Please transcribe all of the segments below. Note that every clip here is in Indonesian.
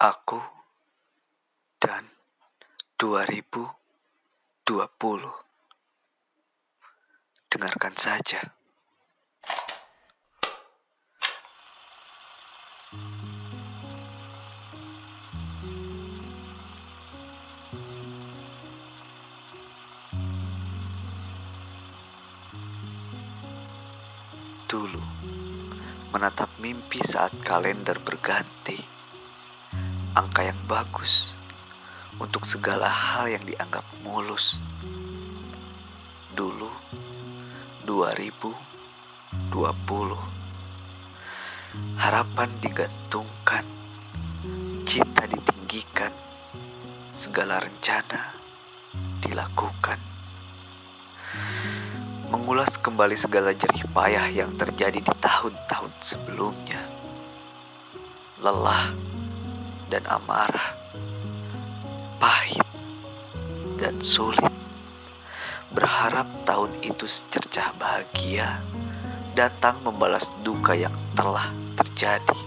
Aku dan 2020. Dengarkan saja. Dulu, menatap mimpi saat kalender berganti angka yang bagus untuk segala hal yang dianggap mulus. Dulu 2020 harapan digantungkan, cita ditinggikan, segala rencana dilakukan. Mengulas kembali segala jerih payah yang terjadi di tahun-tahun sebelumnya. Lelah dan amarah, pahit dan sulit. Berharap tahun itu secercah bahagia datang membalas duka yang telah terjadi.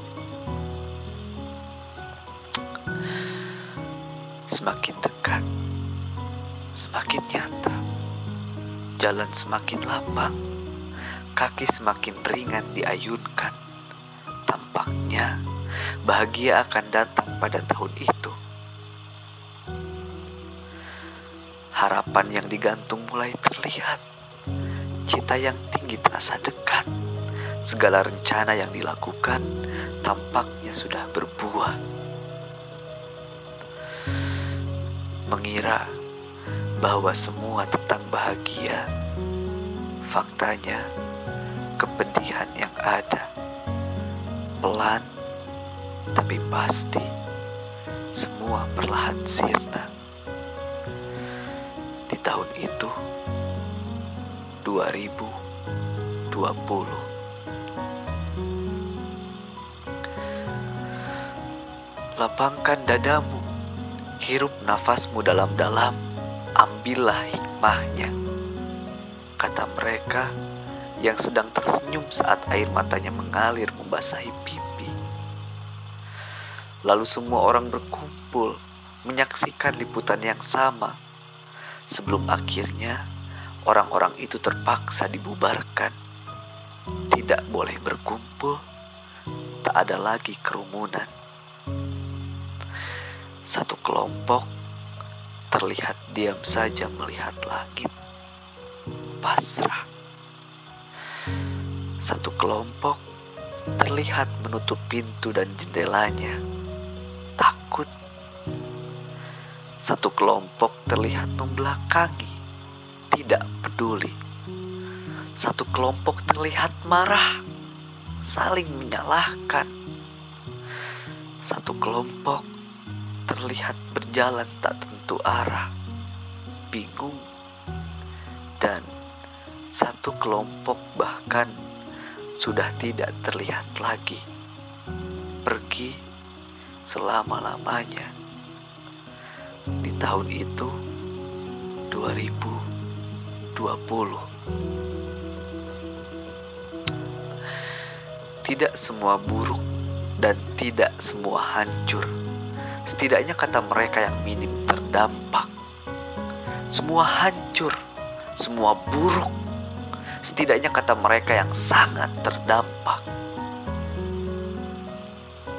Semakin dekat, semakin nyata. Jalan semakin lapang, kaki semakin ringan diayunkan. Tampaknya bahagia akan datang pada tahun itu. Harapan yang digantung mulai terlihat. Cita yang tinggi terasa dekat. Segala rencana yang dilakukan tampaknya sudah berbuah. Mengira bahwa semua tentang bahagia, faktanya kepedihan yang ada. Pelan tapi pasti semua perlahan sirna. Di tahun itu 2020. Lapangkan dadamu, hirup nafasmu dalam-dalam, ambillah hikmahnya. Kata mereka yang sedang tersenyum saat air matanya mengalir membasahi pipi. Lalu semua orang berkumpul menyaksikan liputan yang sama. Sebelum akhirnya orang-orang itu terpaksa dibubarkan. Tidak boleh berkumpul, tak ada lagi kerumunan. Satu kelompok terlihat diam saja melihat langit, pasrah. Satu kelompok terlihat menutup pintu dan jendelanya takut. Satu kelompok terlihat membelakangi, tidak peduli. Satu kelompok terlihat marah, saling menyalahkan. Satu kelompok terlihat berjalan tak tentu arah, bingung, dan satu kelompok bahkan sudah tidak terlihat lagi pergi selama-lamanya. Di tahun itu 2020. Tidak semua buruk dan tidak semua hancur. Setidaknya kata mereka yang minim terdampak. Semua hancur, semua buruk. Setidaknya kata mereka yang sangat terdampak.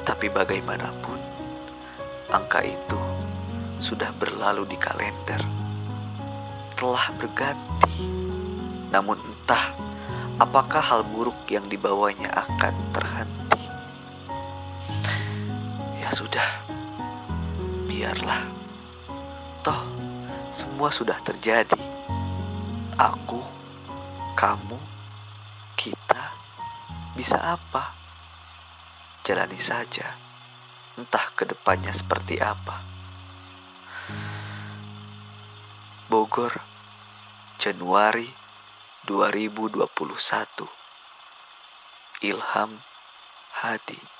Tapi bagaimanapun, angka itu sudah berlalu di kalender, telah berganti. Namun entah apakah hal buruk yang dibawanya akan terhenti. Ya sudah, biarlah. Toh, semua sudah terjadi. Aku, kamu, kita, bisa apa? Jalani saja, entah ke depannya seperti apa. Bogor, Januari 2021. Ilham Hadi